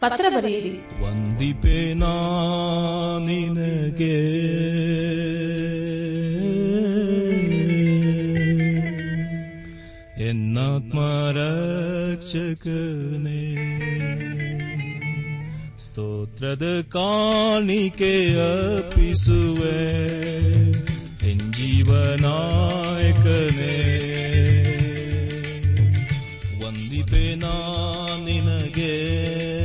ಪತ್ರ ಬರೆಯಿರಿ. ವಂದಿಪೇನಾ ನಿನಗೆ. ಎನ್ನಾತ್ಮರಕ್ಷಕನೇ ಸ್ತೋತ್ರದ ಕಾಣಿಕೆ ಅರ್ಪಿಸುವೆ. ಜೀವನಾಯಕನೇ. ವಂದಿಪೇನಾ ನಿನಗೆ.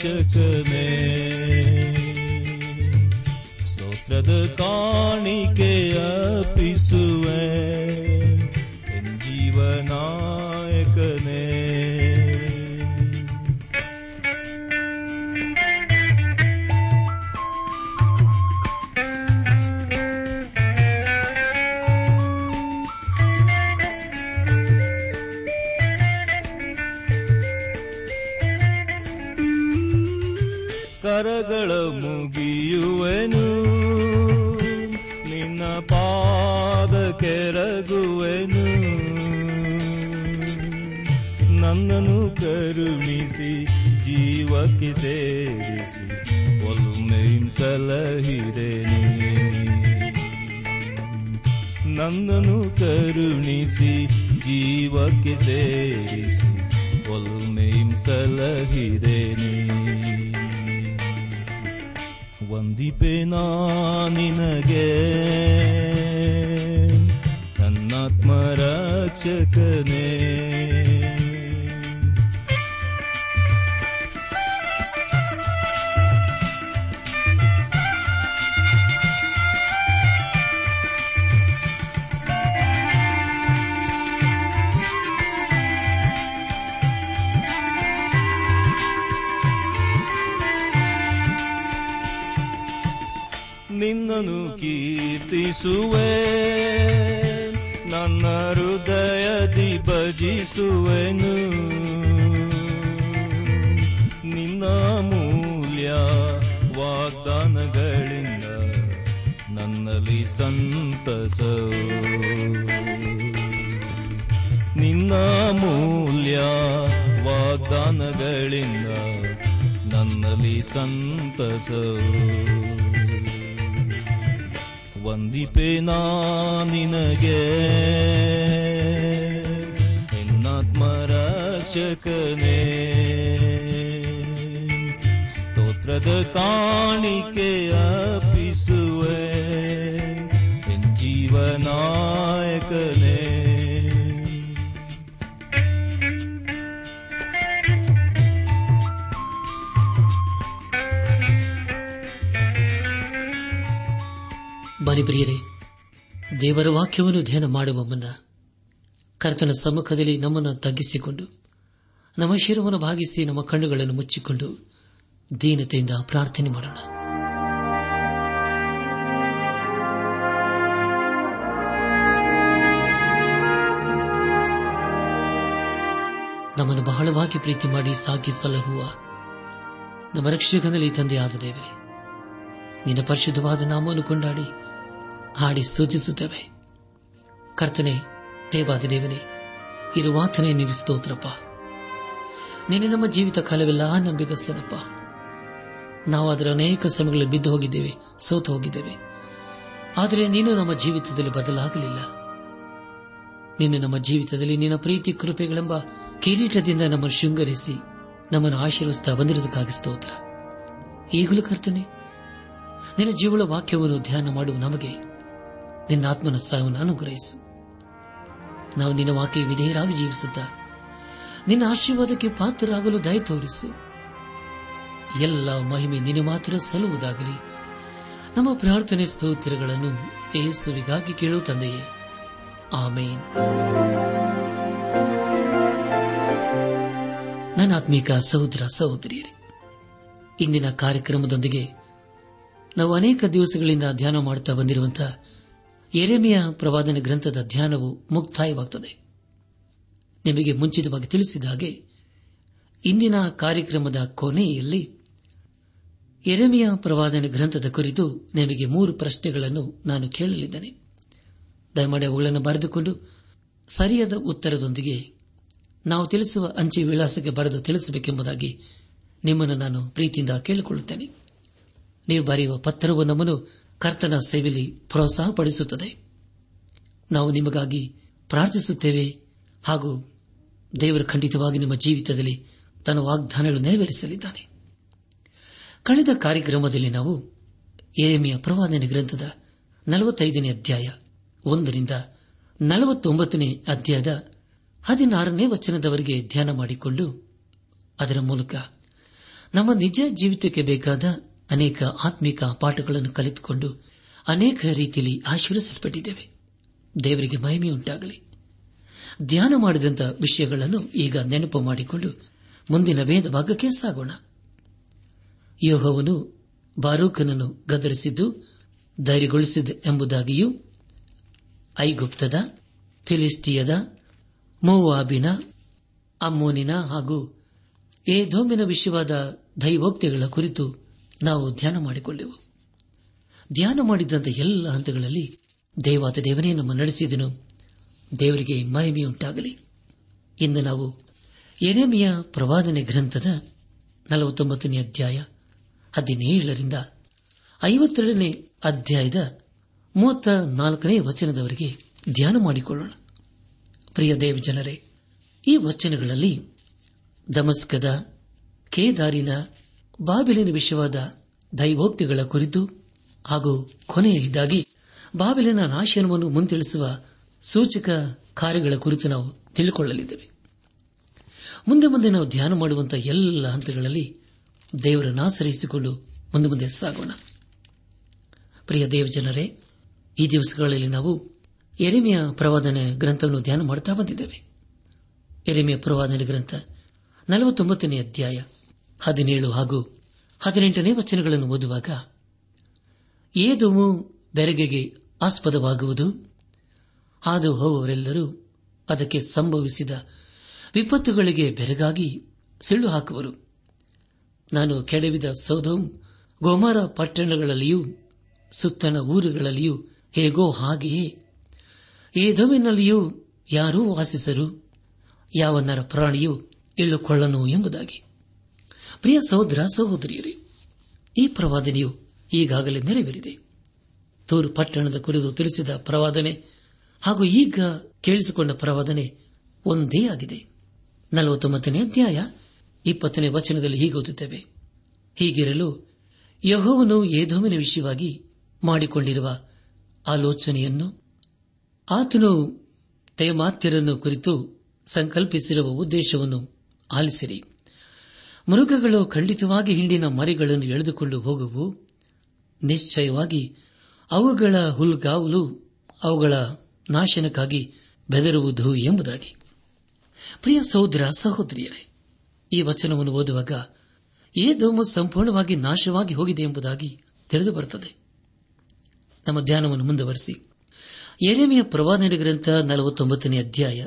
ಎನ್ನಾತ್ಮರಕ್ಷಕನೇ ಸ್ತೋತ್ರದ ಕಾಣಿಕೆ ಅರ್ಪಿಸುವೆ ಕರಗಳ ಮುಗಿಯುವೆನು. ನಿನ್ನ ಪಾದ ಕೆರಗುವೆನು ನನ್ನನ್ನು ಕರುಣಿಸಿ, ಜೀವಕ್ಕೆ ಸೇರಿಸಿ ಒಲ್ಮೆಂಸಲಹಿರೆನು ನನ್ನನ್ನು ಕರುಣಿಸಿ, ಜೀವಕ್ಕೆ ಸೇರಿಸಿ ಒಲ್ಮೆಂಸಲಹಿರೆನು ವಂದಿಪೇನಾ ನಿನಗೆ. ನನ್ನಾತ್ಮರಕ್ಷಕನೇ ನಿನ್ನನು ಕೀರ್ತಿಸುವೆ, ನನ್ನ ಹೃದಯದಿ ಭಜಿಸುವೆನು. ನಿನ್ನ ಮೂಲ್ಯ ವಾಗ್ದಾನಗಳಿಂದ ನನ್ನಲ್ಲಿ ಸಂತಸ ನಿನ್ನ ಮೂಲ್ಯ ವಾಗ್ದಾನಗಳಿಂದ ನನ್ನಲ್ಲಿ ಸಂತಸವು. ವಂದಿಪೇನಾ ನಿನಗೆ. ಎನ್ನಾತ್ಮರಕ್ಷಕನೇ ಸ್ತೋತ್ರದ ಕಾಣಿಕೆ ಅರ್ಪಿಸುವೆ. ಜೀವನಾಯಕನೇ. ಬನ್ನಿ ಪ್ರಿಯರೇ, ದೇವರ ವಾಕ್ಯವನ್ನು ಧ್ಯಾನ ಮಾಡುವ ಮುನ್ನ ಕರ್ತನ ಸಮ್ಮುಖದಲ್ಲಿ ನಮ್ಮನ್ನು ತಗ್ಗಿಸಿಕೊಂಡು, ನಮ್ಮ ಶಿರವನ್ನು ಭಾಗಿಸಿ ನಮ್ಮ ಕಣ್ಣುಗಳನ್ನು ಮುಚ್ಚಿಕೊಂಡು ದೀನತೆಯಿಂದ ಪ್ರಾರ್ಥನೆ ಮಾಡೋಣ. ನಮ್ಮನ್ನು ಬಹಳವಾಗಿ ಪ್ರೀತಿ ಮಾಡಿ ಸಾಕಿ ಸಲಹುವ ನಮ್ಮ ರಕ್ಷಕನಲ್ಲಿ ತಂದೆಯಾದ ದೇವರೇ, ನಿನ್ನ ಪರಿಶುದ್ಧವಾದ ನಾಮವನ್ನು ಕೊಂಡಾಡಿ ಹಾಡಿ ಸ್ತುತಿಸುತ್ತೇವೆ. ಕರ್ತನೆ ದೇವಾದ ದೇವನೇ ಇರುವಾತನೇ ನಿನ್ನ ಸ್ತೋತ್ರಪ್ಪ. ನಮ್ಮ ಜೀವಿತ ಕಾಲವೆಲ್ಲ ನಂಬಿಗಸ್ತನಪ್ಪ. ನಾವು ಅದರ ಅನೇಕ ಸಮಯಗಳಲ್ಲಿ ಬಿದ್ದು ಹೋಗಿದ್ದೇವೆ, ಸೋತು ಹೋಗಿದ್ದೇವೆ. ಆದರೆ ನೀನು ನಮ್ಮ ಜೀವಿತದಲ್ಲಿ ಬದಲಾಗಲಿಲ್ಲ. ನಿನ್ನೆ ನಮ್ಮ ಜೀವಿತದಲ್ಲಿ ನಿನ್ನ ಪ್ರೀತಿ, ಕೃಪೆಗಳೆಂಬ ಕಿರೀಟದಿಂದ ನಮ್ಮನ್ನು ಶೃಂಗರಿಸಿ, ನಮ್ಮನ್ನು ಆಶೀರ್ವಿಸ್ತಾ ಬಂದಿರುವುದಕ್ಕಾಗಿ ಸ್ತೋತ್ರ. ಈಗಲೂ ಕರ್ತನೆ, ನಿನ್ನ ಜೀವಳ ವಾಕ್ಯವನ್ನು ಧ್ಯಾನ ಮಾಡುವ ನಮಗೆ. ನಿನ್ನ ಆತ್ಮನ ಸಾವನ್ನು ಅನುಗ್ರಹಿಸು. ನಾವು ನಿನ್ನ ವಾಕ್ಯ ವಿಧೇಯರಾಗಿ ಜೀವಿಸುತ್ತ, ನಿನ್ನ ಆಶೀರ್ವಾದಕ್ಕೆ ಪಾತ್ರರಾಗಲು ದಯ ತೋರಿಸು. ಎಲ್ಲ ಮಹಿಮೆ ನಿನ್ನ ಮಾತ್ರ ಸಲ್ಲುವುದಾಗಲಿ. ನಮ್ಮ ಪ್ರಾರ್ಥನೆ ಸ್ತೋತ್ರಗಳನ್ನು ಏಸುವಿಗಾಗಿ ಕೇಳು ತಂದೆಯೇ. ಆಮೇನ್. ನನ್ನ ಆತ್ಮೀಕ ಸಹೋದರ ಸಹೋದರಿಯರೇ, ಇಂದಿನ ಕಾರ್ಯಕ್ರಮದೊಂದಿಗೆ ನಾವು ಅನೇಕ ದಿವಸಗಳಿಂದ ಧ್ಯಾನ ಮಾಡುತ್ತಾ ಬಂದಿರುವಂತಹ ಎರೆಮೆಯ ಪ್ರವಾದನ ಗ್ರಂಥದ ಧ್ಯಾನವು ಮುಕ್ತಾಯವಾಗುತ್ತದೆ ನಿಮಗೆ ಮುಂಚಿತವಾಗಿ ತಿಳಿಸಿದ ಹಾಗೆ, ಇಂದಿನ ಕಾರ್ಯಕ್ರಮದ ಕೊನೆಯಲ್ಲಿ ಎರೆಮೆಯ ಪ್ರವಾದನ ಗ್ರಂಥದ ಕುರಿತು ನಿಮಗೆ ಮೂರು ಪ್ರಶ್ನೆಗಳನ್ನು ನಾನು ಕೇಳಲಿದ್ದೇನೆ. ದಯಮಾಡಿ ಅವುಗಳನ್ನು ಬರೆದುಕೊಂಡು ಸರಿಯಾದ ಉತ್ತರದೊಂದಿಗೆ ನಾವು ತಿಳಿಸುವ ಅಂಚೆ ವಿಳಾಸಕ್ಕೆ ಬರೆದು ತಿಳಿಸಬೇಕೆಂಬುದಾಗಿ ನಿಮ್ಮನ್ನು ನಾನು ಪ್ರೀತಿಯಿಂದ ಕೇಳಿಕೊಳ್ಳುತ್ತೇನೆ. ನೀವು ಬರೆಯುವ ಪತ್ರವು ನಮ್ಮನ್ನು ಕರ್ತನ ಸೇವೆಯಲ್ಲಿ ಪ್ರೋತ್ಸಾಹಪಡಿಸುತ್ತದೆ. ನಾವು ನಿಮಗಾಗಿ ಪ್ರಾರ್ಥಿಸುತ್ತೇವೆ ಹಾಗೂ ದೇವರು ಖಂಡಿತವಾಗಿ ನಿಮ್ಮ ಜೀವಿತದಲ್ಲಿ ತನ್ನ ವಾಗ್ದಾನಗಳು ನೆರವೇರಿಸಲಿದ್ದಾನೆ. ಕಳೆದ ಕಾರ್ಯಕ್ರಮದಲ್ಲಿ ನಾವು ಎಎಮಿಯ ಪ್ರವಾದನೆ ಗ್ರಂಥದ ನಲವತ್ತೈದನೇ ಅಧ್ಯಾಯ ಒಂದರಿಂದ ನಲವತ್ತೊಂಬತ್ತನೇ ಅಧ್ಯಾಯದ ಹದಿನಾರನೇ ವಚನದವರೆಗೆ ಧ್ಯಾನ ಮಾಡಿಕೊಂಡು ಅದರ ಮೂಲಕ ನಮ್ಮ ನಿಜ ಜೀವಿತಕ್ಕೆ ಬೇಕಾದ ಅನೇಕ ಆತ್ಮಿಕ ಪಾಠಗಳನ್ನು ಕಲಿತುಕೊಂಡು ಅನೇಕ ರೀತಿಯಲ್ಲಿ ಆಶೀರ್ವಿಸಲ್ಪಟ್ಟಿದ್ದೇವೆ ದೇವರಿಗೆ ಮಹಿಮೆಯುಂಟಾಗಲಿ. ಧ್ಯಾನ ಮಾಡಿದಂಥ ವಿಷಯಗಳನ್ನು ಈಗ ನೆನಪು ಮಾಡಿಕೊಂಡು ಮುಂದಿನ ವೇದ ಭಾಗಕ್ಕೆ ಸಾಗೋಣ. ಯೋಹವನು ಬಾರೂಕನನ್ನು ಗದರಿಸಿದ್ದು ಧೈರ್ಯಗೊಳಿಸಿದ ಎಂಬುದಾಗಿಯೂ, ಐಗುಪ್ತದ ಫಿಲಿಸ್ಟಿಯದ ಮೋವಾಬಿನ, ಅಮ್ಮೋನಿನ ಹಾಗೂ ಏಧೋಮಿನ ವಿಷಯವಾದ ದೈವೋಕ್ತಿಗಳ ಕುರಿತು ನಾವು ಧ್ಯಾನ ಮಾಡಿಕೊಂಡೆವು ಧ್ಯಾನ ಮಾಡಿದಂಥ ಎಲ್ಲ ಹಂತಗಳಲ್ಲಿ ದೇವಾದ ದೇವನೇ ನಮ್ಮ ನಡೆಸಿದನು. ದೇವರಿಗೆ ಮಹಿಮೆಯುಂಟಾಗಲಿ. ಇಂದು ನಾವು ಎರೆಮೆಯ ಪ್ರವಾದನೆ ಗ್ರಂಥದ ನಲವತ್ತೊಂಬತ್ತನೇ ಅಧ್ಯಾಯ ಹದಿನೇಳರಿಂದ ಐವತ್ತೆರಡನೇ ಅಧ್ಯಾಯದ ಮೂವತ್ತ ನಾಲ್ಕನೇ ವಚನದವರೆಗೆ ಧ್ಯಾನ ಮಾಡಿಕೊಳ್ಳೋಣ. ಪ್ರಿಯ ದೇವ ಜನರೇ, ಈ ವಚನಗಳಲ್ಲಿ ದಮಸ್ಕದ ಕೇದಾರಿನ ಬಾಬಿಲಿನ ವಿಷಯವಾದ ದೈವೋಕ್ತಿಗಳ ಕುರಿತು ಹಾಗೂ ಕೊನೆಯದಾಗಿ ಬಾಬಿಲಿನ ನಾಶನವನ್ನು ಮುಂತಿಳಿಸುವ ಸೂಚಕ ಕಾರ್ಯಗಳ ಕುರಿತು ನಾವು ತಿಳಿಕೊಳ್ಳಲಿದ್ದೇವೆ. ಮುಂದೆ ಮುಂದೆ ನಾವು ಧ್ಯಾನ ಮಾಡುವಂತಹ ಎಲ್ಲ ಹಂತಗಳಲ್ಲಿ ದೇವರನ್ನು ಆಶ್ರಯಿಸಿಕೊಂಡು ಮುಂದೆ ಮುಂದೆ ಸಾಗೋಣ. ಪ್ರಿಯ ದೇವಜನರೇ, ಈ ದಿವಸಗಳಲ್ಲಿ ನಾವು ಎರೆಮೆಯ ಪ್ರವಾದನೆ ಗ್ರಂಥವನ್ನು ಧ್ಯಾನ ಮಾಡುತ್ತಾ ಬಂದಿದ್ದೇವೆ. ಎರೆಮೆಯ ಪ್ರವಾದನೆ ಗ್ರಂಥ ನಲವತ್ತೊಂಬತ್ತನೇ ಅಧ್ಯಾಯ. ಹದಿನೇಳು ಹಾಗೂ ಹದಿನೆಂಟನೇ ವಚನಗಳನ್ನು ಓದುವಾಗ ಏದುವು ಬೆರಗೆಗೆ ಆಸ್ಪದವಾಗುವುದು? ಹಾದು ಹೋಗುವವರೆಲ್ಲರೂ ಅದಕ್ಕೆ ಸಂಭವಿಸಿದ ವಿಪತ್ತುಗಳಿಗೆ ಬೆರಗಾಗಿ ಸಿಳ್ಳು ಹಾಕುವರು. ನಾನು ಕೆಡವಿದ ಸೌಧಂ ಗೋಮಾರ ಪಟ್ಟಣಗಳಲ್ಲಿಯೂ, ಸುತ್ತಣ ಊರುಗಳಲ್ಲಿಯೂ, ಹೇಗೋ ಹಾಗೆಯೇ ಏಧೋವಿನಲ್ಲಿಯೂ ಯಾರೂ ವಾಸಿಸರು ಯಾವ ನರ ಪ್ರಾಣಿಯೂ ಇಳ್ಳುಕೊಳ್ಳನು ಎಂಬುದಾಗಿ. ಪ್ರಿಯ ಸಹೋದರ, ಸಹೋದರಿಯರೇ, ಈ ಪ್ರವಾದನೆಯು ಈಗಾಗಲೇ ನೆರವೇರಿದೆ. ತೂರು ಪಟ್ಟಣದ ಕುರಿತು ತಿಳಿಸಿದ ಪ್ರವಾದನೆ ಹಾಗೂ ಈಗ ಕೇಳಿಸಿಕೊಂಡ ಪ್ರವಾದನೆ ಒಂದೇ ಆಗಿದೆ. ನಲವತ್ತೊಂಬತ್ತನೇ ಅಧ್ಯಾಯ ಇಪ್ಪತ್ತನೇ ವಚನದಲ್ಲಿ ಹೀಗೆ ಓದುತ್ತೇವೆ. ಹೀಗಿರಲು ಯಹೋವನು ಏಧೋಮಿನ ವಿಷಯವಾಗಿ ಮಾಡಿಕೊಂಡಿರುವ ಆಲೋಚನೆಯನ್ನು ಆತನು ತೇಮಾತ್ಯರನ್ನು ಕುರಿತು ಸಂಕಲ್ಪಿಸಿರುವ ಉದ್ದೇಶವನ್ನು ಆಲಿಸಿರಿ. ಮೃಗಗಳು ಖಂಡಿತವಾಗಿ ಹಿಂಡಿನ ಮರಿಗಳನ್ನು ಎಳೆದುಕೊಂಡು ಹೋಗುವು. ನಿಶ್ಚಯವಾಗಿ ಅವುಗಳ ಹುಲ್ಗಾವಲು ಅವುಗಳ ನಾಶನಕ್ಕಾಗಿ ಬೆದರುವುದು ಎಂಬುದಾಗಿ. ಪ್ರಿಯ ಸಹೋದರ ಸಹೋದರಿಯರೇ, ಈ ವಚನವನ್ನು ಓದುವಾಗ ಈ ದೋಮ ಸಂಪೂರ್ಣವಾಗಿ ನಾಶವಾಗಿ ಹೋಗಿದೆ ಎಂಬುದಾಗಿ ತಿಳಿದು ಬರುತ್ತದೆ ನಮ್ಮ ಧ್ಯಾನವನ್ನು ಮುಂದುವರೆಸಿ. ಎರೆಮೆಯ ಪ್ರವಾದನೆ ಗ್ರಂಥ ನಲವತ್ತೊಂಬತ್ತನೇ ಅಧ್ಯಾಯ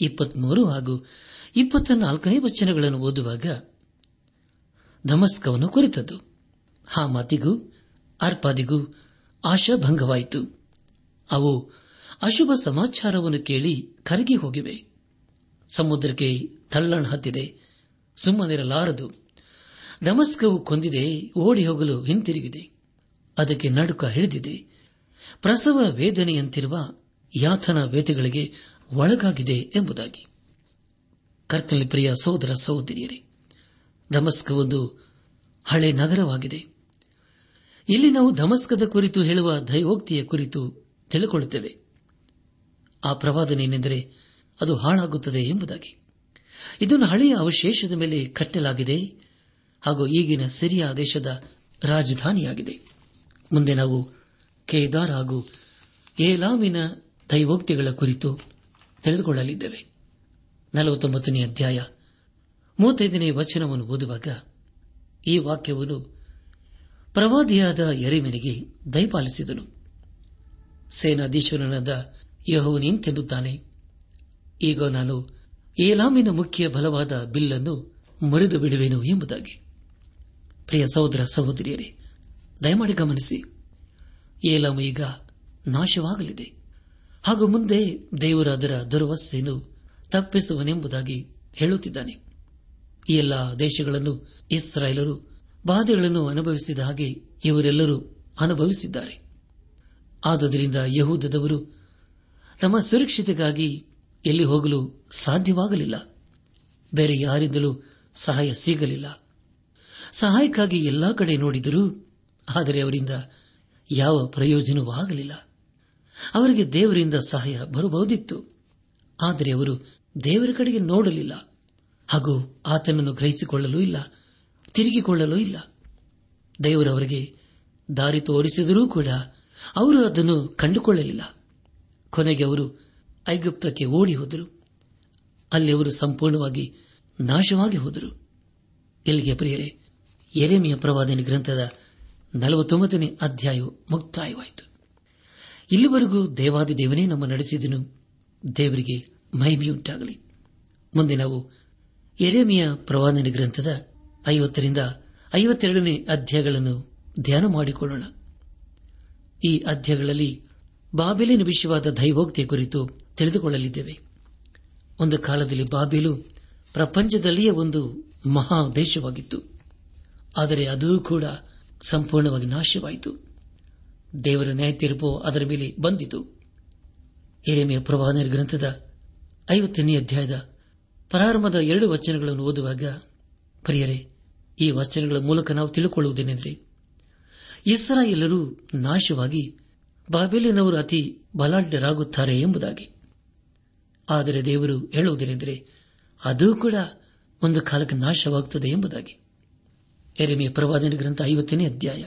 ಇಪ್ಪತ್ಮೂರು ಹಾಗೂ ಇಪ್ಪತ್ತ ನಾಲ್ಕನೇ ವಚನಗಳನ್ನು ಓದುವಾಗ ಧಮಸ್ಕವನ್ನು ಕುರಿತದ್ದು. ಹಾಮಾತಿಗೂ, ಅರ್ಪಾದಿಗೂ ಆಶಾಭಂಗವಾಯಿತು. ಅವು ಅಶುಭ ಸಮಾಚಾರವನ್ನು ಕೇಳಿ ಕರಗಿ ಹೋಗಿವೆ. ಸಮುದ್ರಕ್ಕೆ ತಳ್ಳಣ ಹತ್ತಿದೆ. ಸುಮ್ಮನಿರಲಾರದು. ದಮಸ್ಕವು ಕೊಂದಿದೆ ಓಡಿ ಹೋಗಲು ಹಿಂತಿರುಗಿದೆ. ಅದಕ್ಕೆ ನಡುಕ ಹಿಡಿದಿದೆ. ಪ್ರಸವ ವೇದನೆಯಂತಿರುವ ಯಾತನ ವೇದಗಳಿಗೆ ಒಳಗಾಗಿದೆ ಎಂಬುದಾಗಿ. ಕರ್ತನಲ್ಲಿ ಪ್ರಿಯ ಸಹೋದರ ಸಹೋದರಿಯರೇ ದಮಸ್ಕ ಒಂದು ಹಳೆ ನಗರವಾಗಿದೆ. ಇಲ್ಲಿ ನಾವು ಧಮಸ್ಕದ ಕುರಿತು ಹೇಳುವ ದೈವೋಕ್ತಿಯ ಕುರಿತು ತಿಳಿಕೊಳ್ಳುತ್ತೇವೆ. ಆ ಪ್ರವಾದನೇನೆಂದರೆ ಅದು ಹಾಳಾಗುತ್ತದೆ ಎಂಬುದಾಗಿ. ಇದನ್ನು ಹಳೆಯ ಅವಶೇಷದ ಮೇಲೆ ಕಟ್ಟಲಾಗಿದೆ ಹಾಗೂ ಈಗಿನ ಸಿರಿಯಾ ದೇಶದ ರಾಜಧಾನಿಯಾಗಿದೆ. ಮುಂದೆ ನಾವು ಕೇದಾರ್ ಹಾಗೂ ಏಲಾಮಿನ ದೈವೋಕ್ತಿಗಳ ಕುರಿತು ತಿಳಿದುಕೊಳ್ಳಲಿದ್ದೇವೆ. ನಲವತ್ತೊಂಬತ್ತನೇ ಅಧ್ಯಾಯ. ಮೂವತ್ತೈದನೇ ವಚನವನ್ನು ಓದುವಾಗ ಈ ವಾಕ್ಯವನ್ನು ಪ್ರವಾದಿಯಾದ ಎರೆಮೆನಿಗೆ ದಯಪಾಲಿಸಿದನು. ಸೇನಾಧೀಶ್ವರನಾದ ಯಹೋವನಿಂತೆನ್ನುತ್ತಾನೆ. ಈಗ ನಾನು ಏಲಾಮಿನ ಮುಖ್ಯ ಬಲವಾದ ಬಿಲ್ಲನ್ನು ಮುರಿದು ಬಿಡುವೆನು ಎಂಬುದಾಗಿ. ಪ್ರಿಯ ಸಹೋದರ ಸಹೋದರಿಯರೇ, ದಯಮಾಡಿ ಗಮನಿಸಿ. ಏಲಾಮ ಈಗ ನಾಶವಾಗಲಿದೆ. ಹಾಗೂ ಮುಂದೆ ದೇವರ ಅದರ ದುರ್ವಸ್ಥೆಯನ್ನು ತಪ್ಪಿಸುವನೆಂಬುದಾಗಿ ಹೇಳುತ್ತಿದ್ದಾನೆ. ಈ ಎಲ್ಲ ದೇಶಗಳನ್ನು ಇಸ್ರಾಯೇಲರು ಬಾಧೆಗಳನ್ನು ಅನುಭವಿಸಿದ ಹಾಗೆ ಇವರೆಲ್ಲರೂ ಅನುಭವಿಸಿದ್ದಾರೆ. ಆದುದರಿಂದ ಯಹೂದದವರು ತಮ್ಮ ಸುರಕ್ಷತೆಗಾಗಿ ಎಲ್ಲಿ ಹೋಗಲು ಸಾಧ್ಯವಾಗಲಿಲ್ಲ. ಬೇರೆ ಯಾರಿಂದಲೂ ಸಹಾಯ ಸಿಗಲಿಲ್ಲ. ಸಹಾಯಕ್ಕಾಗಿ ಎಲ್ಲಾ ಕಡೆ ನೋಡಿದರೂ ಆದರೆ ಅವರಿಂದ ಯಾವ ಪ್ರಯೋಜನವೂ ಆಗಲಿಲ್ಲ. ಅವರಿಗೆ ದೇವರಿಂದ ಸಹಾಯ ಬರಬಹುದಿತ್ತು. ಆದರೆ ಅವರು ದೇವರ ಕಡೆಗೆ ನೋಡಲಿಲ್ಲ. ಹಾಗೂ ಆತನನ್ನು ಗ್ರಹಿಸಿಕೊಳ್ಳಲೂ ಇಲ್ಲ, ತಿರುಗಿಕೊಳ್ಳಲೂ ಇಲ್ಲ. ದೇವರವರಿಗೆ ದಾರಿ ತೋರಿಸಿದರೂ ಕೂಡ ಅವರು ಅದನ್ನು ಕಂಡುಕೊಳ್ಳಲಿಲ್ಲ. ಕೊನೆಗೆ ಅವರು ಐಗುಪ್ತಕ್ಕೆ ಓಡಿ ಹೋದರು. ಅಲ್ಲಿ ಅವರು ಸಂಪೂರ್ಣವಾಗಿ ನಾಶವಾಗಿ ಹೋದರು. ಎಲ್ಲಿಗೆ ಪ್ರಿಯರೇ ಎರೆಮೆಯ ಪ್ರವಾದನೆ ಗ್ರಂಥದ ನಲವತ್ತೊಂಬತ್ತನೇ ಅಧ್ಯಾಯ ಮುಕ್ತಾಯವಾಯಿತು. ಇಲ್ಲಿವರೆಗೂ ದೇವಾದಿ ದೇವನೇ ನಮ್ಮ ನಡೆಸಿದನು. ದೇವರಿಗೆ ಮಹಿಮೆಯುಂಟಾಗಲಿ. ಮುಂದೆ ನಾವು ಎರೆಮಿಯ ಪ್ರವಾದನೆ ಗ್ರಂಥದ ಐವತ್ತರಿಂದ ಐವತ್ತೆರಡನೇ ಅಧ್ಯಾಯಗಳನ್ನು ಧ್ಯಾನ ಮಾಡಿಕೊಳ್ಳೋಣ. ಈ ಅಧ್ಯಾಯಗಳಲ್ಲಿ ಬಾಬೆಲಿನ ವಿಷಯವಾದ ದೈವೋಕ್ತಿಯ ಕುರಿತು ತಿಳಿದುಕೊಳ್ಳಲಿದ್ದೇವೆ. ಒಂದು ಕಾಲದಲ್ಲಿ ಬಾಬೆಲು ಪ್ರಪಂಚದಲ್ಲಿಯೇ ಒಂದು ಮಹಾ ದೇಶವಾಗಿತ್ತು. ಆದರೆ ಅದೂ ಕೂಡ ಸಂಪೂರ್ಣವಾಗಿ ನಾಶವಾಯಿತು. ದೇವರ ನ್ಯಾಯ ತೀರ್ಪು ಅದರ ಮೇಲೆ ಬಂದಿತು. ಎರೆಮೆಯ ಪ್ರವಾದನ ಗ್ರಂಥದ ಐವತ್ತನೇ ಅಧ್ಯಾಯದ ಪ್ರಾರಂಭದ ಎರಡು ವಚನಗಳನ್ನು ಓದುವಾಗ, ಪ್ರಿಯರೇ, ಈ ವಚನಗಳ ಮೂಲಕ ನಾವು ತಿಳಿದುಕೊಳ್ಳುವುದೇನೆಂದರೆ ಎಲ್ಲರೂ ನಾಶವಾಗಿ ಬಾಬೇಲಿನವರು ಅತಿ ಬಲಾಢ್ಯರಾಗುತ್ತಾರೆ ಎಂಬುದಾಗಿ. ಆದರೆ ದೇವರು ಹೇಳುವುದೇನೆಂದರೆ, ಅದೂ ಕೂಡ ಒಂದು ಕಾಲಕ್ಕೆ ನಾಶವಾಗುತ್ತದೆ ಎಂಬುದಾಗಿ. ಎರೆಮೆಯ ಪ್ರವಾದನ ಗ್ರಂಥ ಐವತ್ತನೇ ಅಧ್ಯಾಯ.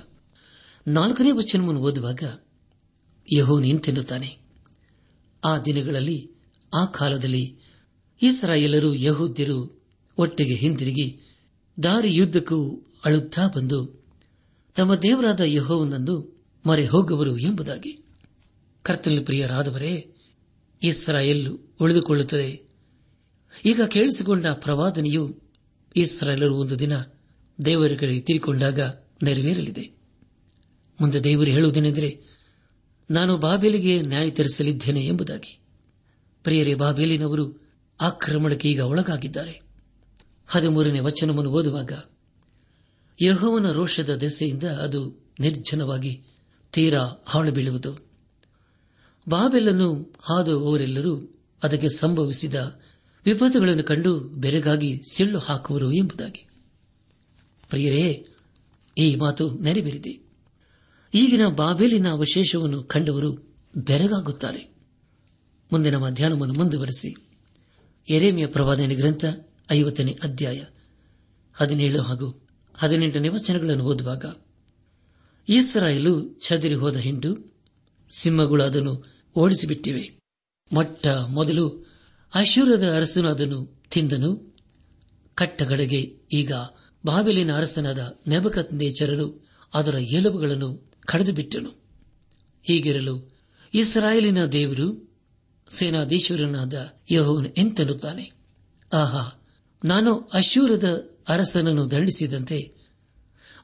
ನಾಲ್ಕನೇ ವಚನವನ್ನು ಓದುವಾಗ ಯಹೋ ಇಂತೆನ್ನುತ್ತಾನೆ, ಆ ದಿನಗಳಲ್ಲಿ, ಆ ಕಾಲದಲ್ಲಿ ಇಸ್ರಾಯೇಲರು ಯಹೂದ್ಯರು ಒಟ್ಟಿಗೆ ಹಿಂದಿರುಗಿ ದಾರಿಯುದ್ದಕ್ಕೂ ಅಳುತ್ತಾ ಬಂದು ತಮ್ಮ ದೇವರಾದ ಯಹೋವನನ್ನು ಮರೆ ಹೋಗುವರು ಎಂಬುದಾಗಿ. ಕರ್ತನಲ್ಲಿ ಪ್ರಿಯರಾದವರೇ, ಇಸ್ರಾಯೇಲ್ ಉಳಿದುಕೊಳ್ಳುತ್ತದೆ. ಈಗ ಕೇಳಿಸಿಕೊಂಡ ಪ್ರವಾದನೆಯು ಇಸ್ರಾಯೇಲರು ಒಂದು ದಿನ ದೇವರ ಕಡೆ ತೀರಿಕೊಂಡಾಗ ನೆರವೇರಲಿದೆ. ಮುಂದೆ ದೇವರು ಹೇಳುವುದೇನೆಂದರೆ, ನಾನು ಬಾಬೇಲಿಗೆ ನ್ಯಾಯ ತೀರಿಸಲಿದ್ದೇನೆ ಎಂಬುದಾಗಿ. ಪ್ರಿಯರೇ, ಬಾಬೇಲಿನವರು ಆಕ್ರಮಣಕ್ಕೆ ಈಗ ಒಳಗಾಗಿದ್ದಾರೆ. ಹದಿಮೂರನೇ ವಚನವನ್ನು ಓದುವಾಗ, ಯಹೋವನ ರೋಷದ ದೆಸೆಯಿಂದ ಅದು ನಿರ್ಜನವಾಗಿ ತೀರಾ ಹಾಳು ಬೀಳುವುದು ಬಾಬೆಲ್ಲನ್ನು ಹಾದು ಅವರೆಲ್ಲರೂ ಅದಕ್ಕೆ ಸಂಭವಿಸಿದ ವಿಪತ್ತುಗಳನ್ನು ಕಂಡು ಬೆರೆಗಾಗಿ ಸಿಳ್ಳು ಹಾಕುವರು ಎಂಬುದಾಗಿ. ಪ್ರಿಯರೇ, ಈ ಮಾತು ನೆರವೇರಿದೆ. ಈಗಿನ ಬಾಬೆಲಿನ ಅವಶೇಷವನ್ನು ಕಂಡವರು ಬೆರಗಾಗುತ್ತಾರೆ. ಮುಂದಿನ ಮಧ್ಯಾಹ್ನವನ್ನು ಮುಂದುವರೆಸಿ. ಎರೇಮಿಯ ಪ್ರವಾದನೆ ಗ್ರಂಥ ಐವತ್ತನೇ ಅಧ್ಯಾಯ ಹದಿನೇಳು ಹಾಗೂ ಹದಿನೆಂಟನೇ ವಚನಗಳನ್ನು ಓದುವಾಗ ಈಸರಾಯಲು ಚದರಿ ಹೋದ ಹಿಂಡು ಸಿಂಹಗಳು ಅದನ್ನು ಓಡಿಸಿಬಿಟ್ಟಿವೆ. ಮೊಟ್ಟ ಮೊದಲು ಅಶೂರದ ಅರಸನು ಅದನ್ನು ತಿಂದನು. ಕಟ್ಟಗಡೆಗೆ ಈಗ ಬಾಬೆಲಿನ ಅರಸನಾದ ನೆಬಕತ್ ನೇಚರನು ಅದರ ಎಲುಬುಗಳನ್ನು ಕಡಿದು ಬಿಟ್ಟನು ಹೀಗಿರಲು ಇಸ್ರಾಯೇಲಿನ ದೇವರು ಸೇನಾಧೀಶ್ವರನಾದ ಯಹೋವನು ಎಂತೆನ್ನುತ್ತಾನೆ? ಆಹಾ, ನಾನು ಅಶೂರದ ಅರಸನನ್ನು ದಂಡಿಸಿದಂತೆ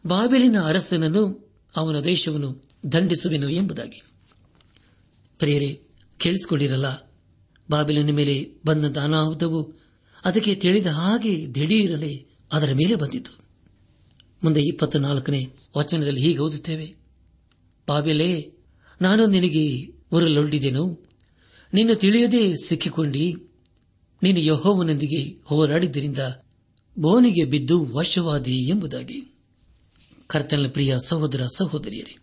ಬಾಬೆಲಿನ ಅರಸನನ್ನು ಅವನ ದೇಶವನ್ನು ದಂಡಿಸುವೆನು ಎಂಬುದಾಗಿ. ಪ್ರೇರೆ ಕೇಳಿಸಿಕೊಂಡಿರಲ್ಲ, ಬಾಬಿಲಿನ ಮೇಲೆ ಬಂದಂತ ಅನಾಹುತವು ಅದಕ್ಕೆ ತಿಳಿದ ಹಾಗೆ ದಿಢೀರನೆ ಅದರ ಮೇಲೆ ಬಂದಿತು. ಮುಂದೆ ಇಪ್ಪತ್ತು ನಾಲ್ಕನೇ ವಚನದಲ್ಲಿ ಹೀಗೆ ಓದುತ್ತೇವೆ, ಬಾಬೆಲೇ, ನಾನು ನಿನಗೆ ಉರಲೊಡ್ಡಿದೆನು ನಿನ್ನ ತಿಳಿಯದೆ ಸಿಕ್ಕಿಕೊಂಡಿ, ನೀನು ಯಹೋವನೊಂದಿಗೆ ಹೋರಾಡಿದ್ದರಿಂದ ಬೋನಿಗೆ ಬಿದ್ದು ವಶವಾದಿ ಎಂಬುದಾಗಿ. ಕರ್ತನ ಪ್ರಿಯ ಸಹೋದರ ಸಹೋದರಿಯರೇ,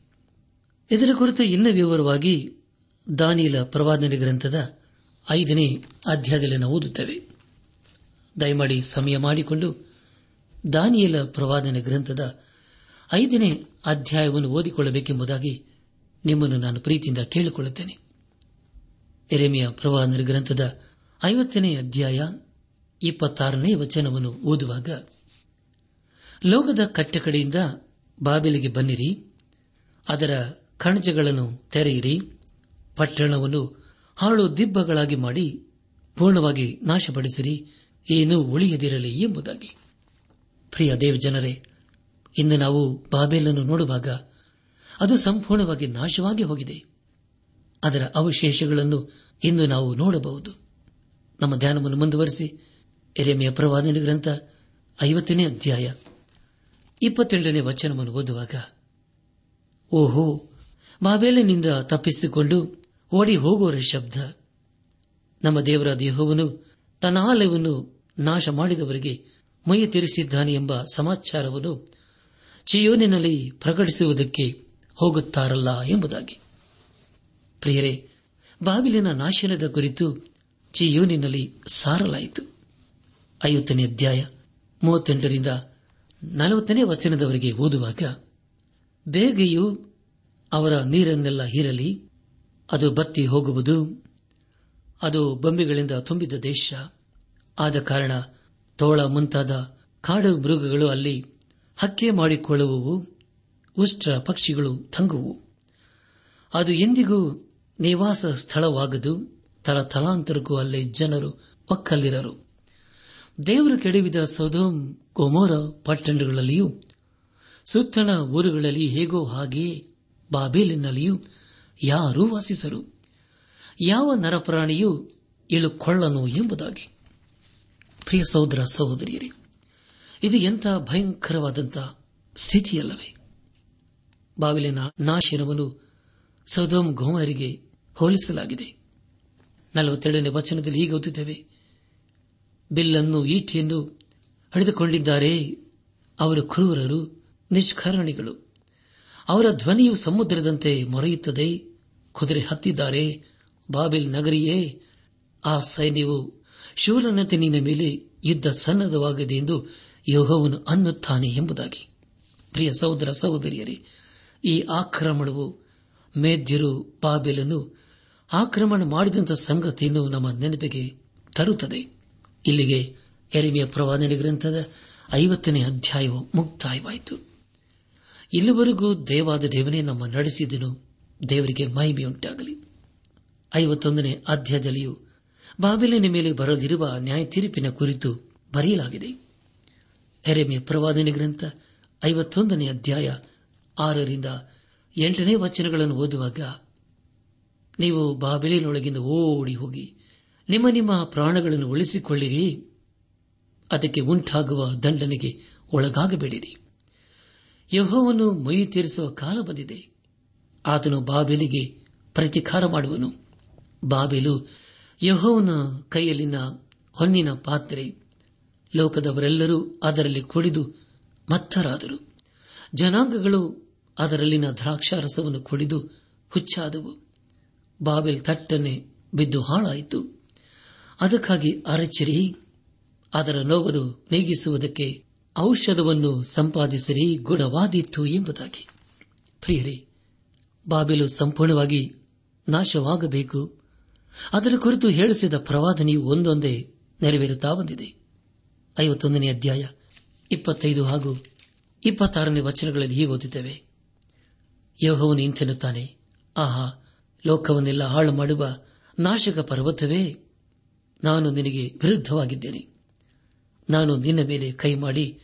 ಇದರ ಕುರಿತು ಇನ್ನೂ ವಿವರವಾಗಿ ದಾನಿಯಲ ಪ್ರವಾದನೆ ಗ್ರಂಥದ ಐದನೇ ಅಧ್ಯಾಯದಲ್ಲಿ ನಾವು ಓದುತ್ತೇವೆ. ದಯಮಾಡಿ ಸಮಯ ಮಾಡಿಕೊಂಡು ದಾನಿಯಲ ಪ್ರವಾದನೆ ಗ್ರಂಥದ ಐದನೇ ಅಧ್ಯಾಯವನ್ನು ಓದಿಕೊಳ್ಳಬೇಕೆಂಬುದಾಗಿ ನಿಮ್ಮನ್ನು ನಾನು ಪ್ರೀತಿಯಿಂದ ಕೇಳಿಕೊಳ್ಳುತ್ತೇನೆ. ಎರೆಮೆಯ ಪ್ರವಾದ ಗ್ರಂಥದ ಐವತ್ತನೇ ಅಧ್ಯಾಯ ಇಪ್ಪತ್ತಾರನೇ ವಚನವನ್ನು ಓದುವಾಗ, ಲೋಕದ ಕಟ್ಟಕಡೆಯಿಂದ ಬಾಬಿಲಿಗೆ ಬನ್ನಿರಿ, ಅದರ ಕಣಜಗಳನ್ನು ತೆರೆಯಿರಿ, ಪಟ್ಟಣವನ್ನು ಹಾಳು ದಿಬ್ಬಗಳಾಗಿ ಮಾಡಿ ಪೂರ್ಣವಾಗಿ ನಾಶಪಡಿಸಿರಿ, ಏನೂ ಉಳಿಯದಿರಲಿ ಎಂಬುದಾಗಿ. ಪ್ರಿಯ ದೇವಜನರೇ, ಇಂದು ನಾವು ಬಾಬೇಲನ್ನು ನೋಡುವಾಗ ಅದು ಸಂಪೂರ್ಣವಾಗಿ ನಾಶವಾಗಿ ಹೋಗಿದೆ. ಅದರ ಅವಶೇಷಗಳನ್ನು ಇಂದು ನಾವು ನೋಡಬಹುದು. ನಮ್ಮ ಧ್ಯಾನವನ್ನು ಮುಂದುವರೆಸಿ ಎರೆಮೆಯ ಪ್ರವಾದನೆ ಗ್ರಂಥ ಐವತ್ತನೇ ಅಧ್ಯಾಯ. ಇಪ್ಪತ್ತೆಂಟನೇ ವಚನವನ್ನು ಓದುವಾಗ, ಓಹೋ ಬಾಬೇಲಿನಿಂದ ತಪ್ಪಿಸಿಕೊಂಡು ಓಡಿ ಹೋಗುವರ ಶಬ್ದ. ನಮ್ಮ ದೇವರ ದೇಹವನ್ನು ತನ್ನ ಆಲಯವನ್ನು ನಾಶ ಮಾಡಿದವರಿಗೆ ಮೈ ತೀರಿಸಿದ್ದಾನೆ ಎಂಬ ಸಮಾಚಾರವನ್ನು ಚಿಯೋನಿನಲ್ಲಿ ಪ್ರಕಟಿಸುವುದಕ್ಕೆ ಹೋಗುತ್ತಾರಲ್ಲ ಎಂಬುದಾಗಿ. ಪ್ರಿಯರೇ, ಬಾಬಿಲಿನ ನಾಶನದ ಕುರಿತು ಚಿಯೋನಿನಲ್ಲಿ ಸಾರಲಾಯಿತು. ಐವತ್ತನೇ ಅಧ್ಯಾಯ, ಮೂವತ್ತೆಂಟರಿಂದ ನಲವತ್ತನೇ ವಚನದವರೆಗೆ ಓದುವಾಗ, ಬೇಗೆಯು ಅವರ ನೀರನ್ನೆಲ್ಲ ಹೀರಲಿ, ಅದು ಬತ್ತಿ ಹೋಗುವುದು, ಅದು ಬೊಂಬೆಗಳಿಂದ ತುಂಬಿದ ದೇಶ, ಆದ ಕಾರಣ ತೋಳ ಮುಂತಾದ ಕಾಡು ಮೃಗಗಳು ಅಲ್ಲಿ ಹಕ್ಕೆ ಮಾಡಿಕೊಳ್ಳುವವು, ಉಷ್ಟ್ರ ಪಕ್ಷಿಗಳು ತಂಗುವು. ಅದು ಎಂದಿಗೂ ನಿವಾಸ ಸ್ಥಳವಾಗದು, ತಲ ತಲಾಂತರಕ್ಕೂ ಅಲ್ಲಿ ಜನರು ಒಕ್ಕಲ್ಲಿರರು ದೇವರು ಕೆಡವಿದ ಸೌದೋಮ್ ಕೊಮೋರ ಪಟ್ಟಣಗಳಲ್ಲಿಯೂ, ಸುತ್ತಣ ಊರುಗಳಲ್ಲಿ ಹೇಗೋ ಹಾಗೆಯೇ ಬಾಬೇಲಿನಲ್ಲಿಯೂ ಯಾರೂ ವಾಸಿಸರು. ಯಾವ ನರಪ್ರಾಣಿಯೂ ಇಳುಕೊಳ್ಳನು ಎಂಬುದಾಗಿ. ಪ್ರಿಯ ಸಹೋದರ ಸಹೋದರಿಯರೇ, ಇದು ಎಂಥ ಭಯಂಕರವಾದಂಥ ಸ್ಥಿತಿಯಲ್ಲವೇ. ಬಾವಿಲಿನ ನಾಶಿನವನು ಸೌದೋಮ್ ಗೋಮರಿಗೆ ಹೋಲಿಸಲಾಗಿದೆ. ನಲವತ್ತೆರಡನೇ ವಚನದಲ್ಲಿ ಹೀಗೆ ಓದುತ್ತೇವೆ. ಬಿಲ್ಲನ್ನು ಈಟಿಯನ್ನು ಹಿಡಿದುಕೊಂಡಿದ್ದಾರೆ ಅವರು ಕ್ರೂರರು, ನಿಷ್ಕರಣಿಗಳು. ಅವರ ಧ್ವನಿಯು ಸಮುದ್ರದಂತೆ ಮೊರೆಯುತ್ತದೆ. ಕುದುರೆ ಹತ್ತಿದ್ದಾರೆ. ಬಾಬಿಲ್ ನಗರಿಯೇ, ಆ ಸೈನ್ಯವು ಶೂರನಂತೆ ನಿನ್ನ ಮೇಲೆ ಯುದ್ಧ ಸನ್ನದ್ಧವಾಗಿದೆ ಎಂದು ಯೋಹವನ್ನು ಅನ್ನುತ್ತಾನೆ ಎಂಬುದಾಗಿ. ಪ್ರಿಯ ಸಹೋದರ ಸಹೋದರಿಯರೇ, ಈ ಆಕ್ರಮಣವು ಮೇದ್ಯರು ಬಾಬೆಲನ್ನು ಆಕ್ರಮಣ ಮಾಡಿದಂಥ ಸಂಗತಿಯನ್ನು ನಮ್ಮ ನೆನಪಿಗೆ ತರುತ್ತದೆ. ಇಲ್ಲಿಗೆ ಎರಿಮೆಯ ಪ್ರವಾದನೆ ಗ್ರಂಥದ ಐವತ್ತನೇ ಅಧ್ಯಾಯವು ಮುಕ್ತಾಯವಾಯಿತು. ಇಲ್ಲಿವರೆಗೂ ದೇವಾದ ದೇವನೇ ನಮ್ಮ ನಡೆಸಿದನು. ದೇವರಿಗೆ ಮಹಿಮೆಯುಂಟಾಗಲಿ. ಐವತ್ತೊಂದನೇ ಅಧ್ಯಾಯದಲ್ಲಿಯೂ ಬಾಬಿಲಿನ ಮೇಲೆ ಬರಲಿರುವ ನ್ಯಾಯ ತೀರ್ಪಿನ ಕುರಿತು ಬರೆಯಲಾಗಿದೆ. ಎರೆಮೆಯ ಪ್ರವಾದನೆ ಗ್ರಂಥ ಐವತ್ತೊಂದನೇ ಅಧ್ಯಾಯ ಆರರಿಂದ ಎಂಟನೇ ವಚನಗಳನ್ನು ಓದುವಾಗ ನೀವು ಬಾಬಿಲಿನೊಳಗಿಂದ ಓಡಿ ಹೋಗಿ ನಿಮ್ಮ ನಿಮ್ಮ ಪ್ರಾಣಗಳನ್ನು ಉಳಿಸಿಕೊಳ್ಳಿರಿ. ಅದಕ್ಕೆ ಉಂಟಾಗುವ ದಂಡನೆಗೆ ಒಳಗಾಗಬೇಡಿರಿ. ಯಹೋವನ್ನು ಮೈ ತೀರಿಸುವ ಕಾಲ ಬಂದಿದೆ. ಆತನು ಬಾಬೆಲಿಗೆ ಪ್ರತಿಕಾರ ಮಾಡುವನು. ಬಾಬೆಲು ಯಹೋವನ ಕೈಯಲ್ಲಿನ ಹೊನ್ನಿನ ಪಾತ್ರೆ, ಲೋಕದವರೆಲ್ಲರೂ ಅದರಲ್ಲಿ ಕುಡಿದು ಮತ್ತರಾದರು. ಜನಾಂಗಗಳು ಅದರಲ್ಲಿನ ದ್ರಾಕ್ಷಾರಸವನ್ನು ಕುಡಿದು ಹುಚ್ಚಾದವು. ಬಾಬೆಲ್ ತಟ್ಟನೆ ಬಿದ್ದು ಹಾಳಾಯಿತು. ಅದಕ್ಕಾಗಿ ಅರಚಿರಿ. ಅದರ ನೋವನ್ನು ನೀಗಿಸುವುದಕ್ಕೆ ಔಷಧವನ್ನು ಸಂಪಾದಿಸಿರಿ, ಗುಣವಾದೀತು ಎಂಬುದಾಗಿ. ಪ್ರಿಯರೇ, ಬಾಬೆಲು ಸಂಪೂರ್ಣವಾಗಿ ನಾಶವಾಗಬೇಕು. ಅದರ ಕುರಿತು ಹೇಳಿಸಿದ ಪ್ರವಾದನೆಯು ಒಂದೊಂದೇ ನೆರವೇರುತ್ತಾ ಬಂದಿದೆ. ಐವತ್ತೊಂದನೇ ಅಧ್ಯಾಯ, ಇಪ್ಪತ್ತೈದು ಹಾಗೂ ಇಪ್ಪತ್ತಾರನೇ ವಚನಗಳಲ್ಲಿ ಹೀಗೆ ಓದಿದ್ದೇವೆ ಯಹೋವನು ಇಂತೆನ್ನುತ್ತಾನೆ, ಆಹಾ ಲೋಕವನ್ನೆಲ್ಲ ಹಾಳು ಮಾಡುವ ನಾಶಕ ಪರ್ವತವೇ, ನಾನು ನಿನಗೆ ವಿರುದ್ಧವಾಗಿದ್ದೇನೆ. ನಾನು ನಿನ್ನ ಮೇಲೆ ಕೈ ಮಾಡಿ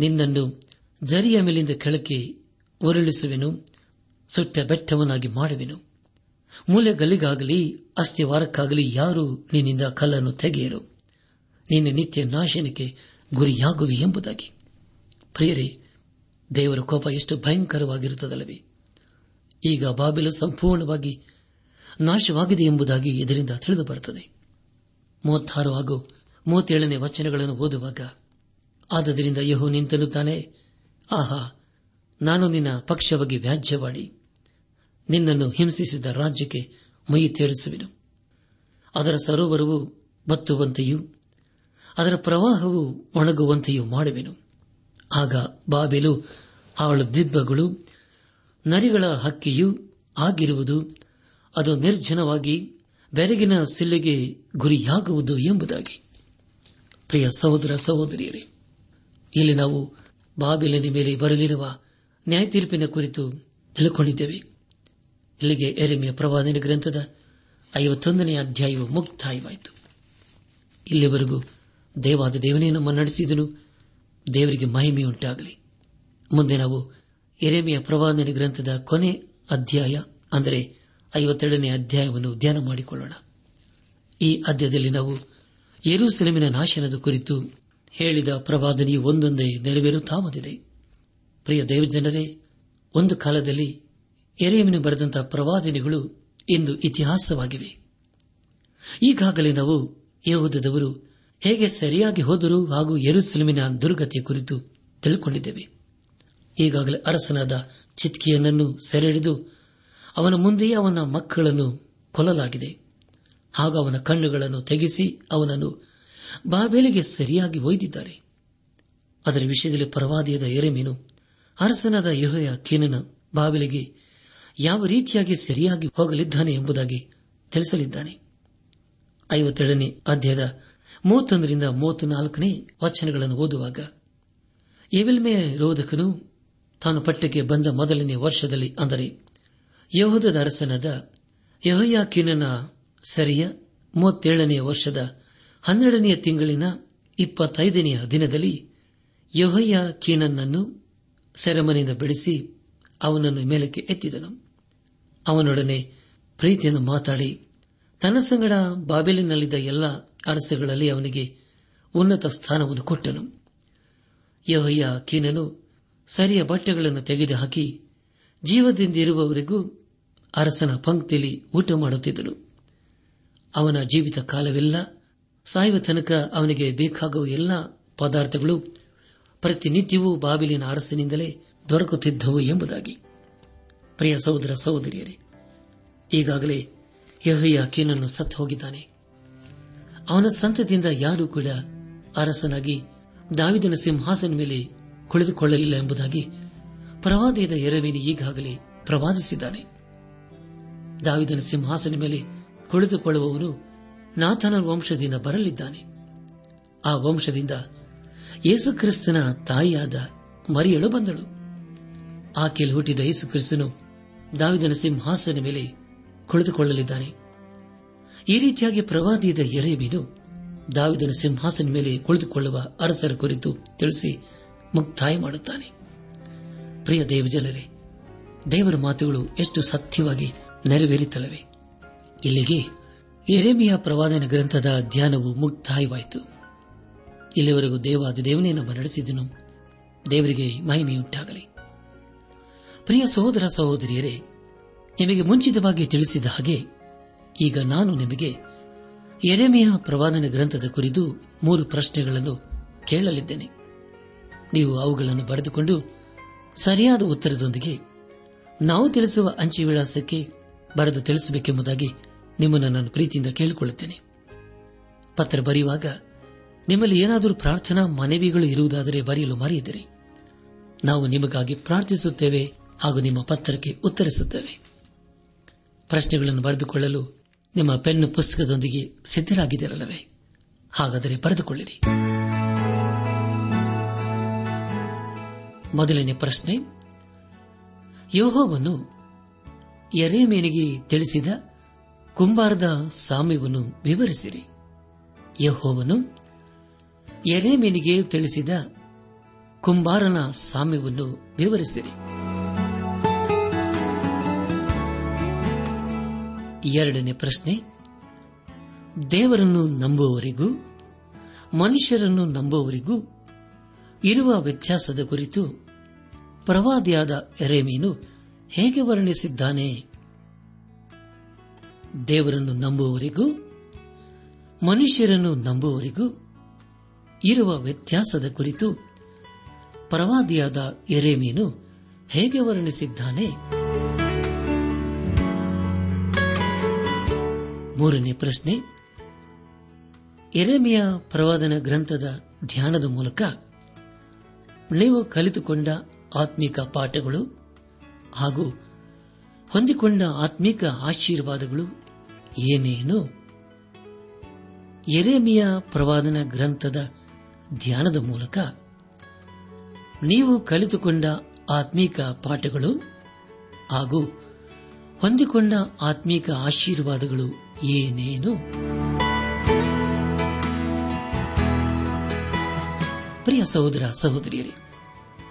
ನಿನ್ನನ್ನು ಜರಿಯ ಮೇಲಿಂದ ಕೆಳಕ್ಕೆ ಉರುಳಿಸುವೆನು, ಸುಟ್ಟ ಬೆಟ್ಟವನ್ನಾಗಿ ಮಾಡುವೆನು. ಮೂಲೆಗಲ್ಲಿಗಾಗಲಿ, ಅಸ್ಥಿವಾರಕ್ಕಾಗಲಿ ಯಾರೂ ನಿನ್ನಿಂದ ಕಲ್ಲನ್ನು ತೆಗೆಯರು? ನಿನ್ನ ನಿತ್ಯ ನಾಶನಕ್ಕೆ ಗುರಿಯಾಗುವೆ ಎಂಬುದಾಗಿ. ಪ್ರಿಯರೇ, ದೇವರ ಕೋಪ ಎಷ್ಟು ಭಯಂಕರವಾಗಿರುತ್ತದಲ್ಲವೇ. ಈಗ ಬಾಬಿಲು ಸಂಪೂರ್ಣವಾಗಿ ನಾಶವಾಗಿದೆ ಎಂಬುದಾಗಿ ಇದರಿಂದ ತಿಳಿದು ಬರುತ್ತದೆ. ಮೂವತ್ತಾರು ಹಾಗೂ ಮೂವತ್ತೇಳನೇ ವಚನಗಳನ್ನು ಓದುವಾಗ, ಆದ್ದರಿಂದ ಯಹೋ ತಾನೆ ಆಹಾ, ನಾನು ನಿನ್ನ ಪಕ್ಷವಾಗಿ ವ್ಯಾಜ್ಯವಾಡಿ ನಿನ್ನನ್ನು ಹಿಂಸಿಸಿದ ರಾಜ್ಯಕ್ಕೆ ಮೈ ತೇರಿಸುವೆನು. ಅದರ ಸರೋವರವು ಬತ್ತುವಂತೆಯೂ, ಅದರ ಪ್ರವಾಹವು ಒಣಗುವಂತೆಯೂ ಮಾಡುವೆನು. ಆಗ ಬಾಬೆಲು, ಅವಳ ದಿಬ್ಬಗಳು ನರಿಗಳ ಹಕ್ಕಿಯೂ ಆಗಿರುವುದು ಅದು ನಿರ್ಜನವಾಗಿ ಬೆರಗಿನ ಸಿಲ್ಲೆಗೆ ಗುರಿಯಾಗುವುದು ಎಂಬುದಾಗಿ. ಪ್ರಿಯ ಸಹೋದರ ಸಹೋದರಿಯರೇ, ಇಲ್ಲಿ ನಾವು ಬಾಬಿಲಿನ ಮೇಲೆ ಬರಲಿರುವ ನ್ಯಾಯ ತೀರ್ಪಿನ ಕುರಿತು ತಿಳ್ಕೊಂಡಿದ್ದೇವೆ. ಇಲ್ಲಿಗೆ ಎರೆಮೆಯ ಪ್ರವಾದನೆ ಗ್ರಂಥದ ಐವತ್ತೊಂದನೇ ಅಧ್ಯಾಯವು ಮುಕ್ತಾಯವಾಯಿತು. ಇಲ್ಲಿವರೆಗೂ ದೇವಾದ ದೇವನೇ ನಮ್ಮ ನಡೆಸಿದನು ದೇವರಿಗೆ ಮಹಿಮೆಯುಂಟಾಗಲಿ. ಮುಂದೆ ನಾವು ಎರೆಮೆಯ ಪ್ರವಾದನೆ ಗ್ರಂಥದ ಕೊನೆ ಅಧ್ಯಾಯ, ಅಂದರೆ ಐವತ್ತೆರಡನೇ ಅಧ್ಯಾಯವನ್ನು ಧ್ಯಾನ ಮಾಡಿಕೊಳ್ಳೋಣ. ಈ ಅಧ್ಯಾಯದಲ್ಲಿ ನಾವು ಯರೂಸೆಲೆಮಿನ ನಾಶನದ ಕುರಿತು ಹೇಳಿದ ಪ್ರವಾದನೆಯು ಒಂದೊಂದೇ ನೆರವೇರುತ್ತಾ ಬಂದಿದೆ ಪ್ರಿಯ ದೇವಜನರೇ, ಒಂದು ಕಾಲದಲ್ಲಿ ಎರೆಯಮಿನ ಬರೆದಂತಹ ಪ್ರವಾದನೆಗಳು ಇಂದು ಇತಿಹಾಸವಾಗಿವೆ. ಈಗಾಗಲೇ ನಾವು ಯಹೋದವರು ಹೇಗೆ ಸರಿಯಾಗಿ ಹೋದರು ಹಾಗೂ ಯರುಸೆಲಮಿನ ದುರ್ಗತಿಯ ಕುರಿತು ತಿಳ್ಕೊಂಡಿದ್ದೇವೆ. ಈಗಾಗಲೇ ಅರಸನಾದ ಚಿತ್ಕಿಯನನ್ನು ಸೆರೆಹಿಡಿದು ಅವನ ಮುಂದೆಯೇ ಅವನ ಮಕ್ಕಳನ್ನು ಕೊಲ್ಲಲಾಗಿದೆ. ಹಾಗೂ ಅವನ ಕಣ್ಣುಗಳನ್ನು ತೆಗೆಸಿ ಅವನನ್ನು ಬಾಬೇಲಿಗೆ ಸರಿಯಾಗಿ ಒಯ್ದಿದ್ದಾರೆ. ಅದರ ವಿಷಯದಲ್ಲಿ ಪರವಾದಿಯದ ಎರೆಮೀನು ಅರಸನಾದ ಯುಹಯ ಕೀನನ ಬಾಬೆಲಿಗೆ ಯಾವ ರೀತಿಯಾಗಿ ಸರಿಯಾಗಿ ಹೋಗಲಿದ್ದಾನೆ ಎಂಬುದಾಗಿ ತಿಳಿಸಲಿದ್ದಾನೆ. ಐವತ್ತೆರಡನೇ ಅಧ್ಯಾಯದ ಮೂವತ್ತೊಂದರಿಂದ ಮೂವತ್ತು ನಾಲ್ಕನೇ ವಚನಗಳನ್ನು ಓದುವಾಗ ಎವಿಲ್ಮೆ ರೋಧಕನು ತಾನು ಪಟ್ಟಕ್ಕೆ ಬಂದ ಮೊದಲನೇ ವರ್ಷದಲ್ಲಿ ಅಂದರೆ ಯಹೋದದ ಅರಸನಾದ ಯಹಯಾಕಿನನ ಸರಿಯ ಮೂವತ್ತೇಳನೆಯ ವರ್ಷದ ಹನ್ನೆರಡನೆಯ ತಿಂಗಳಿನ ಇಪ್ಪತ್ತೈದನೆಯ ದಿನದಲ್ಲಿ ಯಹಯ್ಯ ಕೀನನ್ನನ್ನು ಸೆರೆಮನೆಯಿಂದ ಬಿಡಿಸಿ ಅವನನ್ನು ಮೇಲಕ್ಕೆ ಎತ್ತಿದನು. ಅವನೊಡನೆ ಪ್ರೀತಿಯನ್ನು ಮಾತಾಡಿ ತನ್ನ ಸಂಗಡ ಬಾಬೆಲಿನಲ್ಲಿದ್ದ ಎಲ್ಲ ಅರಸುಗಳಲ್ಲಿ ಅವನಿಗೆ ಉನ್ನತ ಸ್ಥಾನವನ್ನು ಕೊಟ್ಟನು. ಯಹಯ್ಯ ಕೀನನು ಸರಿಯ ಬಟ್ಟೆಗಳನ್ನು ತೆಗೆದುಹಾಕಿ ಜೀವದಿಂದಿರುವವರೆಗೂ ಅರಸನ ಪಂಕ್ತಿಯಲ್ಲಿ ಊಟ ಮಾಡುತ್ತಿದ್ದನು. ಅವನ ಜೀವಿತ ಕಾಲವೆಲ್ಲ ಸಾಯುವ ತನಕ ಅವನಿಗೆ ಬೇಕಾಗುವ ಎಲ್ಲ ಪದಾರ್ಥಗಳು ಪ್ರತಿನಿತ್ಯವೂ ಬಾಬಿಲಿನ ಅರಸನಿಂದಲೇ ದೊರಕುತ್ತಿದ್ದವು ಎಂಬುದಾಗಿ. ಪ್ರಿಯ ಸಹೋದರ ಸಹೋದರಿಯರೇ, ಈಗಾಗಲೇ ಯಹಯ್ಯ ಕೀನನ್ನು ಸತ್ತು ಹೋಗಿದ್ದಾನೆ. ಅವನ ಸಂತದಿಂದ ಯಾರೂ ಕೂಡ ಅರಸನಾಗಿ ದಾವಿದನ ಸಿಂಹಾಸನ ಮೇಲೆ ಕುಳಿತುಕೊಳ್ಳಲಿಲ್ಲ ಎಂಬುದಾಗಿ ಪ್ರವಾದಿಯದ ಎರವೇನಿ ಈಗಾಗಲೇ ಪ್ರವಾದಿಸಿದ್ದಾನೆ. ದಾವಿದನ ಸಿಂಹಾಸನ ಮೇಲೆ ಕುಳಿತುಕೊಳ್ಳುವವನು ನಾಥನ ವಂಶದಿಂದ ಬರಲಿದ್ದಾನೆ. ಆ ವಂಶದಿಂದ ಯೇಸುಕ್ರಿಸ್ತನ ತಾಯಿಯಾದ ಮರಿಯಳು ಬಂದಳು. ಆಕೆಯಲ್ಲಿ ಹುಟ್ಟಿದ ಯೇಸುಕ್ರಿಸ್ತನು ದಾವಿದನ ಸಿಂಹಾಸನ ಮೇಲೆ ಕುಳಿತುಕೊಳ್ಳಲಿದ್ದಾನೆ. ಈ ರೀತಿಯಾಗಿ ಪ್ರವಾದಿಯದ ಎರೇಬಿನು ದಾವಿದನ ಸಿಂಹಾಸನ ಮೇಲೆ ಕುಳಿತುಕೊಳ್ಳುವ ಅರಸರ ಕುರಿತು ತಿಳಿಸಿ ಮುಕ್ತಾಯ ಮಾಡುತ್ತಾನೆ. ಪ್ರಿಯ ದೇವಜನರೇ, ದೇವರ ಮಾತುಗಳು ಎಷ್ಟು ಸತ್ಯವಾಗಿ ನೆರವೇರುತ್ತಲವೆ ಇಲ್ಲಿಗೆ ಎರೆಮಿಯ ಪ್ರವಾದನ ಗ್ರಂಥದ ಧ್ಯಾನವು ಮುಕ್ತಾಯವಾಯಿತು. ಇಲ್ಲಿವರೆಗೂ ದೇವಾದ ದೇವನೇ ನಮ್ಮ ನಡೆಸಿದನು ದೇವರಿಗೆ ಮಹಿಮೆಯುಂಟಾಗಲಿ. ಪ್ರಿಯ ಸಹೋದರ ಸಹೋದರಿಯರೇ, ನಿಮಗೆ ಮುಂಚಿತವಾಗಿ ತಿಳಿಸಿದ ಹಾಗೆ ಈಗ ನಾನು ನಿಮಗೆ ಎರೆಮೆಯ ಪ್ರವಾದನ ಗ್ರಂಥದ ಕುರಿತು ಮೂರು ಪ್ರಶ್ನೆಗಳನ್ನು ಕೇಳಲಿದ್ದೇನೆ. ನೀವು ಅವುಗಳನ್ನು ಬರೆದುಕೊಂಡು ಸರಿಯಾದ ಉತ್ತರದೊಂದಿಗೆ ನಾವು ತಿಳಿಸುವ ಅಂಚೆ ವಿಳಾಸಕ್ಕೆ ಬರೆದು ತಿಳಿಸಬೇಕೆಂಬುದಾಗಿ ನಿಮ್ಮನ್ನು ನಾನು ಪ್ರೀತಿಯಿಂದ ಕೇಳಿಕೊಳ್ಳುತ್ತೇನೆ. ಪತ್ರ ಬರೆಯುವಾಗ, ನಿಮ್ಮಲ್ಲಿ ಏನಾದರೂ ಪ್ರಾರ್ಥನಾ ಮನವಿಗಳು ಇರುವುದಾದರೆ ಬರೆಯಲು ಮರೆಯದಿರಿ. ನಾವು ನಿಮಗಾಗಿ ಪ್ರಾರ್ಥಿಸುತ್ತೇವೆ ಹಾಗೂ ನಿಮ್ಮ ಪತ್ರಕ್ಕೆ ಉತ್ತರಿಸುತ್ತೇವೆ. ಪ್ರಶ್ನೆಗಳನ್ನು ಬರೆದುಕೊಳ್ಳಲು ನಿಮ್ಮ ಪೆನ್ ಪುಸ್ತಕದೊಂದಿಗೆ ಸಿದ್ದರಾಗಿದ್ದಿರಲ್ಲವೇ ಹಾಗಾದರೆ ಬರೆದುಕೊಳ್ಳಿರಿ. ಮೊದಲನೇ ಪ್ರಶ್ನೆ ಯೋಹೋವನ್ನು ಎರೇಮೇನಿಗೆ ತಿಳಿಸಿದ ಕುಂಬಾರದ ಸಾಮ್ಯವನ್ನು ವಿವರಿಸಿರಿ. ಯಹೋವನು ಎರೆಮೇನಿಗೆ ತಿಳಿಸಿದ ಕುಂಬಾರನ ಸಾಮ್ಯವನ್ನು ವಿವರಿಸಿರಿ. ಎರಡನೇ ಪ್ರಶ್ನೆ, ದೇವರನ್ನು ನಂಬುವವರಿಗೂ ಮನುಷ್ಯರನ್ನು ನಂಬುವವರಿಗೂ ಇರುವ ವ್ಯತ್ಯಾಸದ ಕುರಿತು ಪ್ರವಾದಿಯಾದ ಎರೆಮೀನು ಹೇಗೆ ವರ್ಣಿಸಿದ್ದಾನೆ? ದೇವರನ್ನು ನಂಬುವವರಿಗೂ, ಮನುಷ್ಯರನ್ನು ನಂಬುವವರಿಗೂ ಇರುವ ವ್ಯತ್ಯಾಸದ ಕುರಿತು ಪ್ರವಾದಿಯಾದ ಎರೆಮೀನು ಹೇಗೆ ವರ್ಣಿಸಿದ್ದಾನೆ? ಮೂರನೇ ಪ್ರಶ್ನೆ. ಎರೆಮಿಯ ಪ್ರವಾದನ ಗ್ರಂಥದ ಧ್ಯಾನದ ಮೂಲಕ ನೀವು ಕಲಿತುಕೊಂಡ ಆತ್ಮಿಕ ಪಾಠಗಳು ಹಾಗೂ ಹೊಂದಿಕೊಂಡ ಆತ್ಮಿಕ ಆಶೀರ್ವಾದಗಳು ಏನೇನು? ಎರೆಮಿಯ ಪ್ರವಾದನ ಗ್ರಂಥದ ಧ್ಯಾನದ ಮೂಲಕ ನೀವು ಕಲಿತುಕೊಂಡ ಆತ್ಮೀಕ ಪಾಠಗಳು ಹಾಗೂ ಹೊಂದಿಕೊಂಡ ಆತ್ಮೀಕ ಆಶೀರ್ವಾದಗಳು ಏನೇನು? ಪ್ರಿಯ ಸಹೋದರ ಸಹೋದರಿಯರೇ,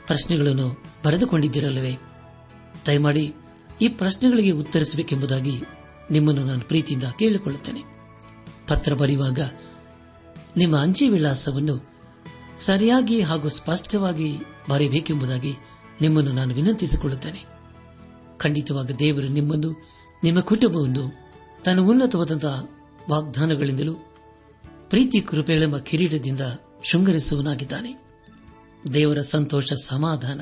ಪ್ರಶ್ನೆಗಳನ್ನು ಬರೆದುಕೊಂಡಿದ್ದಿರಲ್ಲವೇ? ದಯಮಾಡಿ ಈ ಪ್ರಶ್ನೆಗಳಿಗೆ ಉತ್ತರಿಸಬೇಕೆಂಬುದಾಗಿ ನಿಮ್ಮನ್ನು ನಾನು ಪ್ರೀತಿಯಿಂದ ಕೇಳಿಕೊಳ್ಳುತ್ತೇನೆ. ಪತ್ರ ಬರೆಯುವಾಗ ನಿಮ್ಮ ಅಂಚೆ ವಿಳಾಸವನ್ನು ಸರಿಯಾಗಿ ಹಾಗೂ ಸ್ಪಷ್ಟವಾಗಿ ಬರೆಯಬೇಕೆಂಬುದಾಗಿ ನಿಮ್ಮನ್ನು ನಾನು ವಿನಂತಿಸಿಕೊಳ್ಳುತ್ತೇನೆ. ಖಂಡಿತವಾಗ ದೇವರು ನಿಮ್ಮನ್ನು ನಿಮ್ಮ ಕುಟುಂಬವನ್ನು ತನ್ನ ಉನ್ನತವಾದಂತಹ ವಾಗ್ದಾನಗಳಿಂದಲೂ ಪ್ರೀತಿ ಕೃಪೆಗಳೆಂಬ ಕಿರೀಟದಿಂದ ಶೃಂಗರಿಸುವನಾಗಿದ್ದಾನೆ ದೇವರ ಸಂತೋಷ ಸಮಾಧಾನ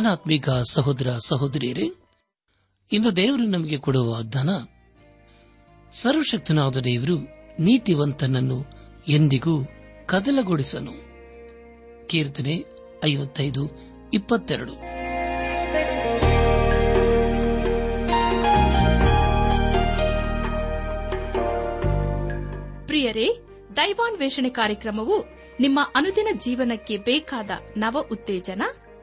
ನನ್ನ ಸಹೋದರ ಸಹೋದರಿಯರೇ, ಇಂದು ದೇವರು ನಮಗೆ ಕೊಡುವ ವಾಗ್ದಾನ ಸರ್ವಶಕ್ತನಾದ ದೇವರು ನೀತಿವಂತನನ್ನು ಎಂದಿಗೂ ಕದಲಗೊಳಿಸನು ಕೀರ್ತನೆ ಐವತ್ತೈದು, ಇಪ್ಪತ್ತೆರಡು. ಪ್ರಿಯರೇ, ದೈವಾನ್ವೇಷಣೆ ಕಾರ್ಯಕ್ರಮವು ನಿಮ್ಮ ಅನುದಿನ ಜೀವನಕ್ಕೆ ಬೇಕಾದ ನವ ಉತ್ತೇಜನ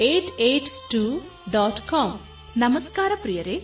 eight eight two dot com ನಮಸ್ಕಾರ ಪ್ರಿಯರೇ.